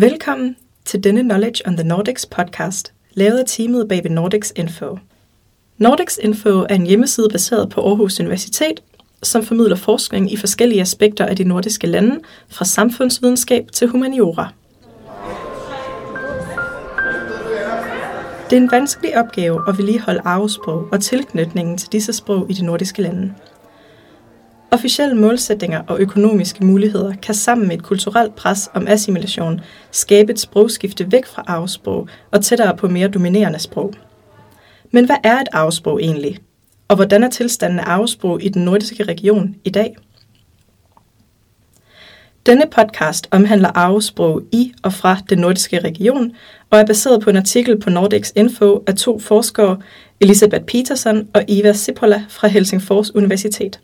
Velkommen til denne Knowledge on the Nordics podcast, lavet af teamet bag ved Nordics Info. Nordics Info er en hjemmeside baseret på Aarhus Universitet, som formidler forskning i forskellige aspekter af de nordiske lande, fra samfundsvidenskab til humaniora. Det er en vanskelig opgave at vedligeholde arvesprog og tilknytningen til disse sprog i de nordiske lande. Officielle målsætninger og økonomiske muligheder kan sammen med et kulturelt pres om assimilation skabe et sprogskifte væk fra afsprog og tættere på mere dominerende sprog. Men hvad er et afsprog egentlig? Og hvordan er tilstanden af afsprog i den nordiske region i dag? Denne podcast omhandler arvesprog i og fra den nordiske region og er baseret på en artikel på Nordics Info af to forskere, Elisabeth Petersen og Eva Sipola fra Helsingfors Universitet.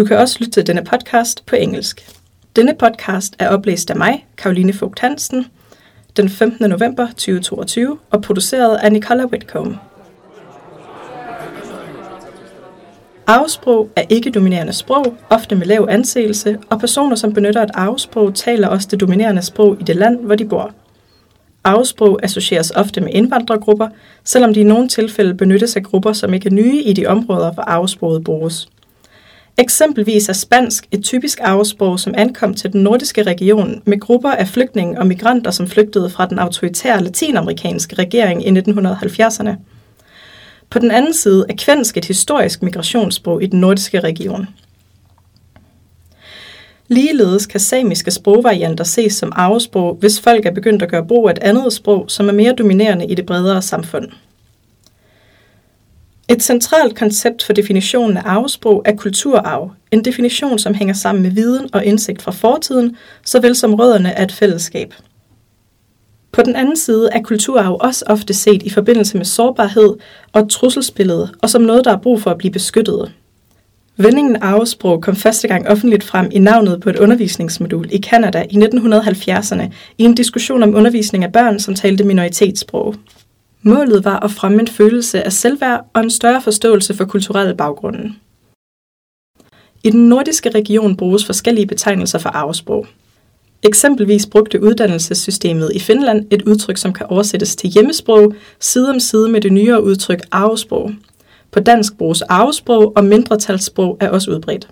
Du kan også lytte til denne podcast på engelsk. Denne podcast er oplæst af mig, Karoline Fugt Hansen, den 15. november 2022 og produceret af Nicola Whitcomb. Arvesprog er ikke dominerende sprog, ofte med lav anseelse, og personer, som benytter et arvesprog, taler også det dominerende sprog i det land, hvor de bor. Arvesprog associeres ofte med indvandrergrupper, selvom de i nogle tilfælde benyttes af grupper, som ikke er nye i de områder, hvor arvesproget bruges. Eksempelvis er spansk et typisk arvesprog, som ankom til den nordiske region med grupper af flygtninge og migranter, som flygtede fra den autoritære latinamerikanske regering i 1970'erne. På den anden side er kvensk et historisk migrationssprog i den nordiske region. Ligeledes kan samiske sprogvarianter ses som arvesprog, hvis folk er begyndt at gøre brug af et andet sprog, som er mere dominerende i det bredere samfund. Et centralt koncept for definitionen af arvesprog er kulturarv, en definition, som hænger sammen med viden og indsigt fra fortiden, såvel som rødderne af et fællesskab. På den anden side er kulturarv også ofte set i forbindelse med sårbarhed og et trusselsbillede, og som noget, der er brug for at blive beskyttet. Vendingen arvesprog kom første gang offentligt frem i navnet på et undervisningsmodul i Kanada i 1970'erne i en diskussion om undervisning af børn, som talte minoritetssprog. Målet var at fremme en følelse af selvværd og en større forståelse for kulturelle baggrunden. I den nordiske region bruges forskellige betegnelser for arvesprog. Eksempelvis brugte uddannelsessystemet i Finland et udtryk, som kan oversættes til hjemmesprog, side om side med det nyere udtryk arvesprog. På dansk bruges arvesprog, og mindretalssprog er også udbredt.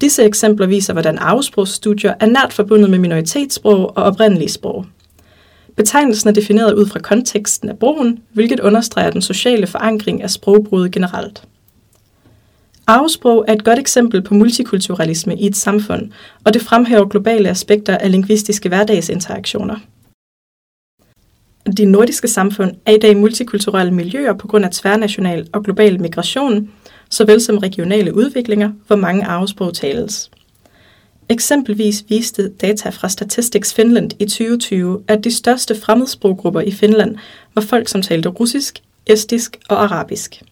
Disse eksempler viser, hvordan arvesprogsstudier er nært forbundet med minoritetssprog og oprindelige sprog. Betegnelsen er defineret ud fra konteksten af brugen, hvilket understreger den sociale forankring af sprogbruget generelt. Arvesprog er et godt eksempel på multikulturalisme i et samfund, og det fremhæver globale aspekter af lingvistiske hverdagsinteraktioner. De nordiske samfund er i dag multikulturelle miljøer på grund af tværnational og global migration, såvel som regionale udviklinger, hvor mange arvesprog tales. Eksempelvis viste data fra Statistics Finland i 2020, at de største fremmedsproggrupper i Finland var folk, som talte russisk, estisk og arabisk.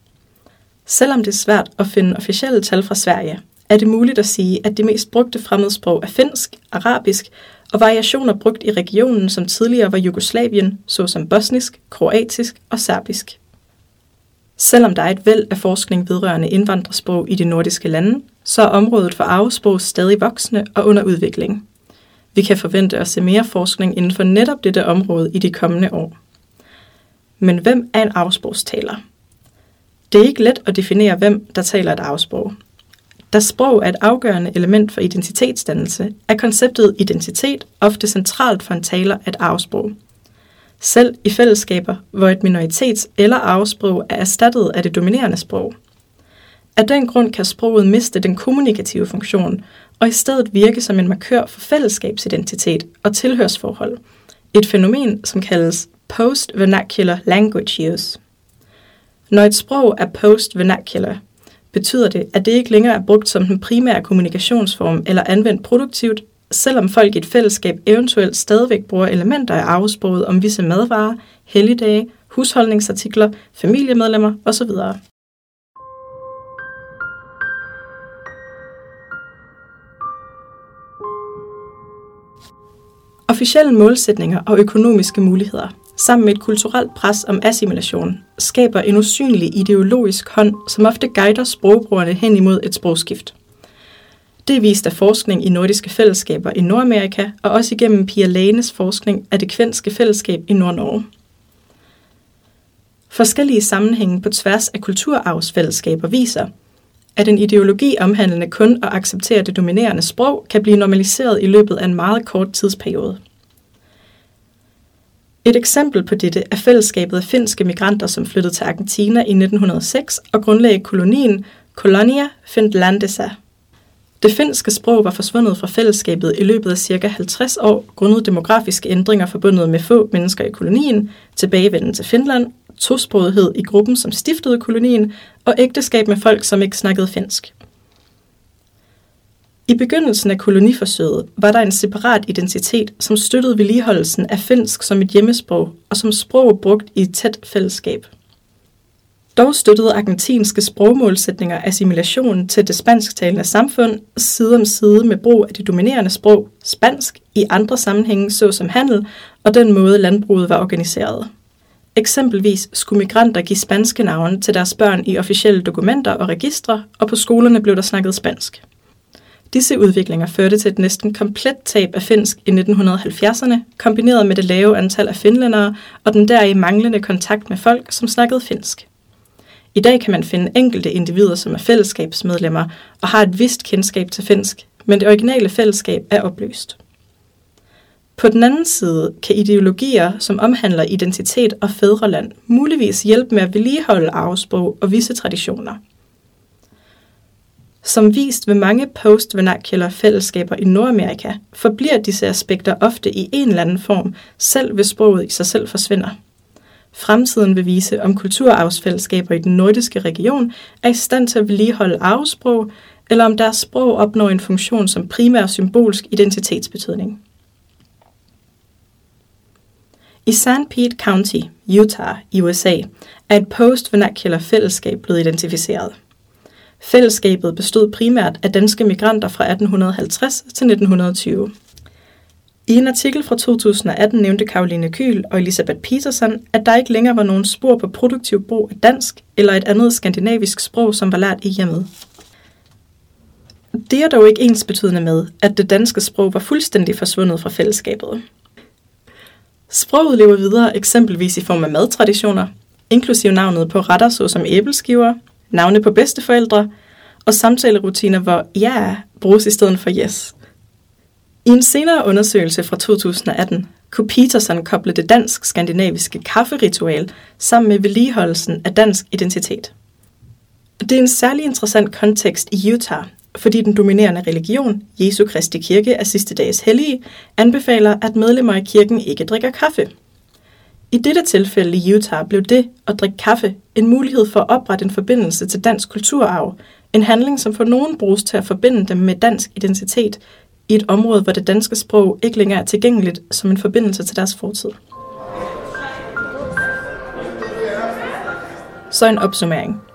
Selvom det er svært at finde officielle tal fra Sverige, er det muligt at sige, at de mest brugte fremmedsprog er finsk, arabisk og variationer brugt i regionen, som tidligere var Jugoslavien, såsom bosnisk, kroatisk og serbisk. Selvom der er et væld af forskning vedrørende indvandrersprog i de nordiske lande, så er området for arvesprog stadig voksende og under udvikling. Vi kan forvente at se mere forskning inden for netop dette område i de kommende år. Men hvem er en arvesprogstaler? Det er ikke let at definere, hvem der taler et arvesprog. Da sprog er et afgørende element for identitetsdannelse, er konceptet identitet ofte centralt for en taler af et arvesprog. Selv i fællesskaber, hvor et minoritets- eller arvesprog er erstattet af det dominerende sprog. Af den grund kan sproget miste den kommunikative funktion, og i stedet virke som en markør for fællesskabsidentitet og tilhørsforhold. Et fænomen, som kaldes post-vernacular language use. Når et sprog er post-vernacular, betyder det, at det ikke længere er brugt som den primære kommunikationsform eller anvendt produktivt, selvom folk i et fællesskab eventuelt stadigvæk bruger elementer af arvesproget om visse madvarer, helligdage, husholdningsartikler, familiemedlemmer osv. Officielle målsætninger og økonomiske muligheder – sammen med et kulturelt pres om assimilation, skaber en usynlig ideologisk hånd, som ofte guider sprogbrugerne hen imod et sprogskift. Det er vist af forskning i nordiske fællesskaber i Nordamerika, og også igennem Pia Lanes forskning af det kvenske fællesskab i Nord-Norge. Forskellige sammenhænge på tværs af kulturarvsfællesskaber viser, at en ideologi omhandlende kun at acceptere det dominerende sprog kan blive normaliseret i løbet af en meget kort tidsperiode. Et eksempel på dette er fællesskabet af finske migranter, som flyttede til Argentina i 1906 og grundlagde kolonien Colonia Finlandesa. Det finske sprog var forsvundet fra fællesskabet i løbet af ca. 50 år, grundet demografiske ændringer forbundet med få mennesker i kolonien, tilbagevenden til Finland, tosprogethed i gruppen, som stiftede kolonien, og ægteskab med folk, som ikke snakkede finsk. I begyndelsen af koloniforsøget var der en separat identitet, som støttede vedligeholdelsen af finsk som et hjemmesprog og som sprog brugt i et tæt fællesskab. Dog støttede argentinske sprogmålsætninger assimilationen til det spansktalende samfund side om side med brug af det dominerende sprog, spansk, i andre sammenhænge såsom handel og den måde landbruget var organiseret. Eksempelvis skulle migranter give spanske navne til deres børn i officielle dokumenter og registre, og på skolerne blev der snakket spansk. Disse udviklinger førte til et næsten komplet tab af finsk i 1970'erne, kombineret med det lave antal af finlændere og den deri manglende kontakt med folk, som snakkede finsk. I dag kan man finde enkelte individer, som er fællesskabsmedlemmer og har et vist kendskab til finsk, men det originale fællesskab er opløst. På den anden side kan ideologier, som omhandler identitet og fædreland, muligvis hjælpe med at vedligeholde arvesprog og visse traditioner. Som vist ved mange post fællesskaber i Nordamerika, forbliver disse aspekter ofte i en eller anden form, selv hvis sproget i sig selv forsvinder. Fremtiden vil vise, om kulturarvsfællesskaber i den nordiske region er i stand til at vedligeholde arvesprog, eller om deres sprog opnår en funktion som primær symbolsk identitetsbetydning. I San Pete County, Utah i USA, er et post fællesskab blevet identificeret. Fællesskabet bestod primært af danske migranter fra 1850 til 1920. I en artikel fra 2018 nævnte Karoline Kyl og Elisabeth Peterson, at der ikke længere var nogen spor på produktiv brug af dansk eller et andet skandinavisk sprog, som var lært i hjemmet. Det er dog ikke ens betydende med, at det danske sprog var fuldstændig forsvundet fra fællesskabet. Sproget lever videre eksempelvis i form af madtraditioner, inklusive navnet på retter såsom æbleskiver, navne på bedsteforældre og samtalerutiner, hvor ja bruges i stedet for yes. I en senere undersøgelse fra 2018 kunne Peterson koble det dansk-skandinaviske kafferitual sammen med vedligeholdelsen af dansk identitet. Det er en særlig interessant kontekst i Utah, fordi den dominerende religion, Jesu Kristi Kirke af sidste dages hellige, anbefaler, at medlemmer af kirken ikke drikker kaffe. I dette tilfælde i Utah blev det at drikke kaffe en mulighed for at oprette en forbindelse til dansk kulturarv, en handling, som for nogen bruges til at forbinde dem med dansk identitet i et område, hvor det danske sprog ikke længere er tilgængeligt som en forbindelse til deres fortid. Så en opsummering.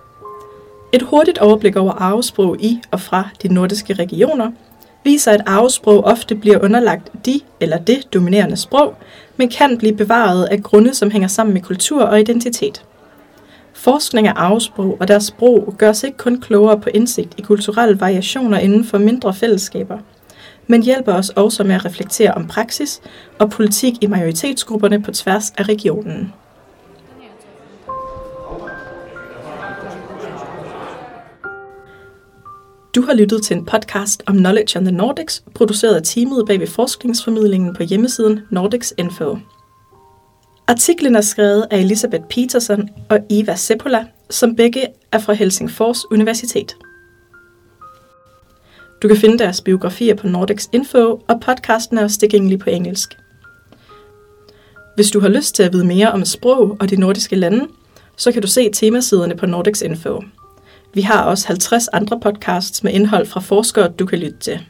Et hurtigt overblik over arvesprog i og fra de nordiske regioner viser, at arvesprog ofte bliver underlagt de eller det dominerende sprog, men kan blive bevaret af grunde, som hænger sammen med kultur og identitet. Forskning af arvesprog og deres sprog gør os ikke kun klogere på indsigt i kulturelle variationer inden for mindre fællesskaber, men hjælper os også med at reflektere om praksis og politik i majoritetsgrupperne på tværs af regionen. Du har lyttet til en podcast om Knowledge on the Nordics, produceret af teamet bag ved forskningsformidlingen på hjemmesiden Nordics Info. Artiklen er skrevet af Elisabeth Peterson og Eva Seppola, som begge er fra Helsingfors Universitet. Du kan finde deres biografier på Nordics Info, og podcasten er også tilgængelig på engelsk. Hvis du har lyst til at vide mere om sprog og de nordiske lande, så kan du se temasiderne på Nordics Info. Vi har også 50 andre podcasts med indhold fra forskere, du kan lytte til.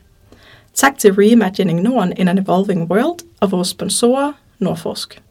Tak til Reimagining Norden in an Evolving World og vores sponsorer, Nordforsk.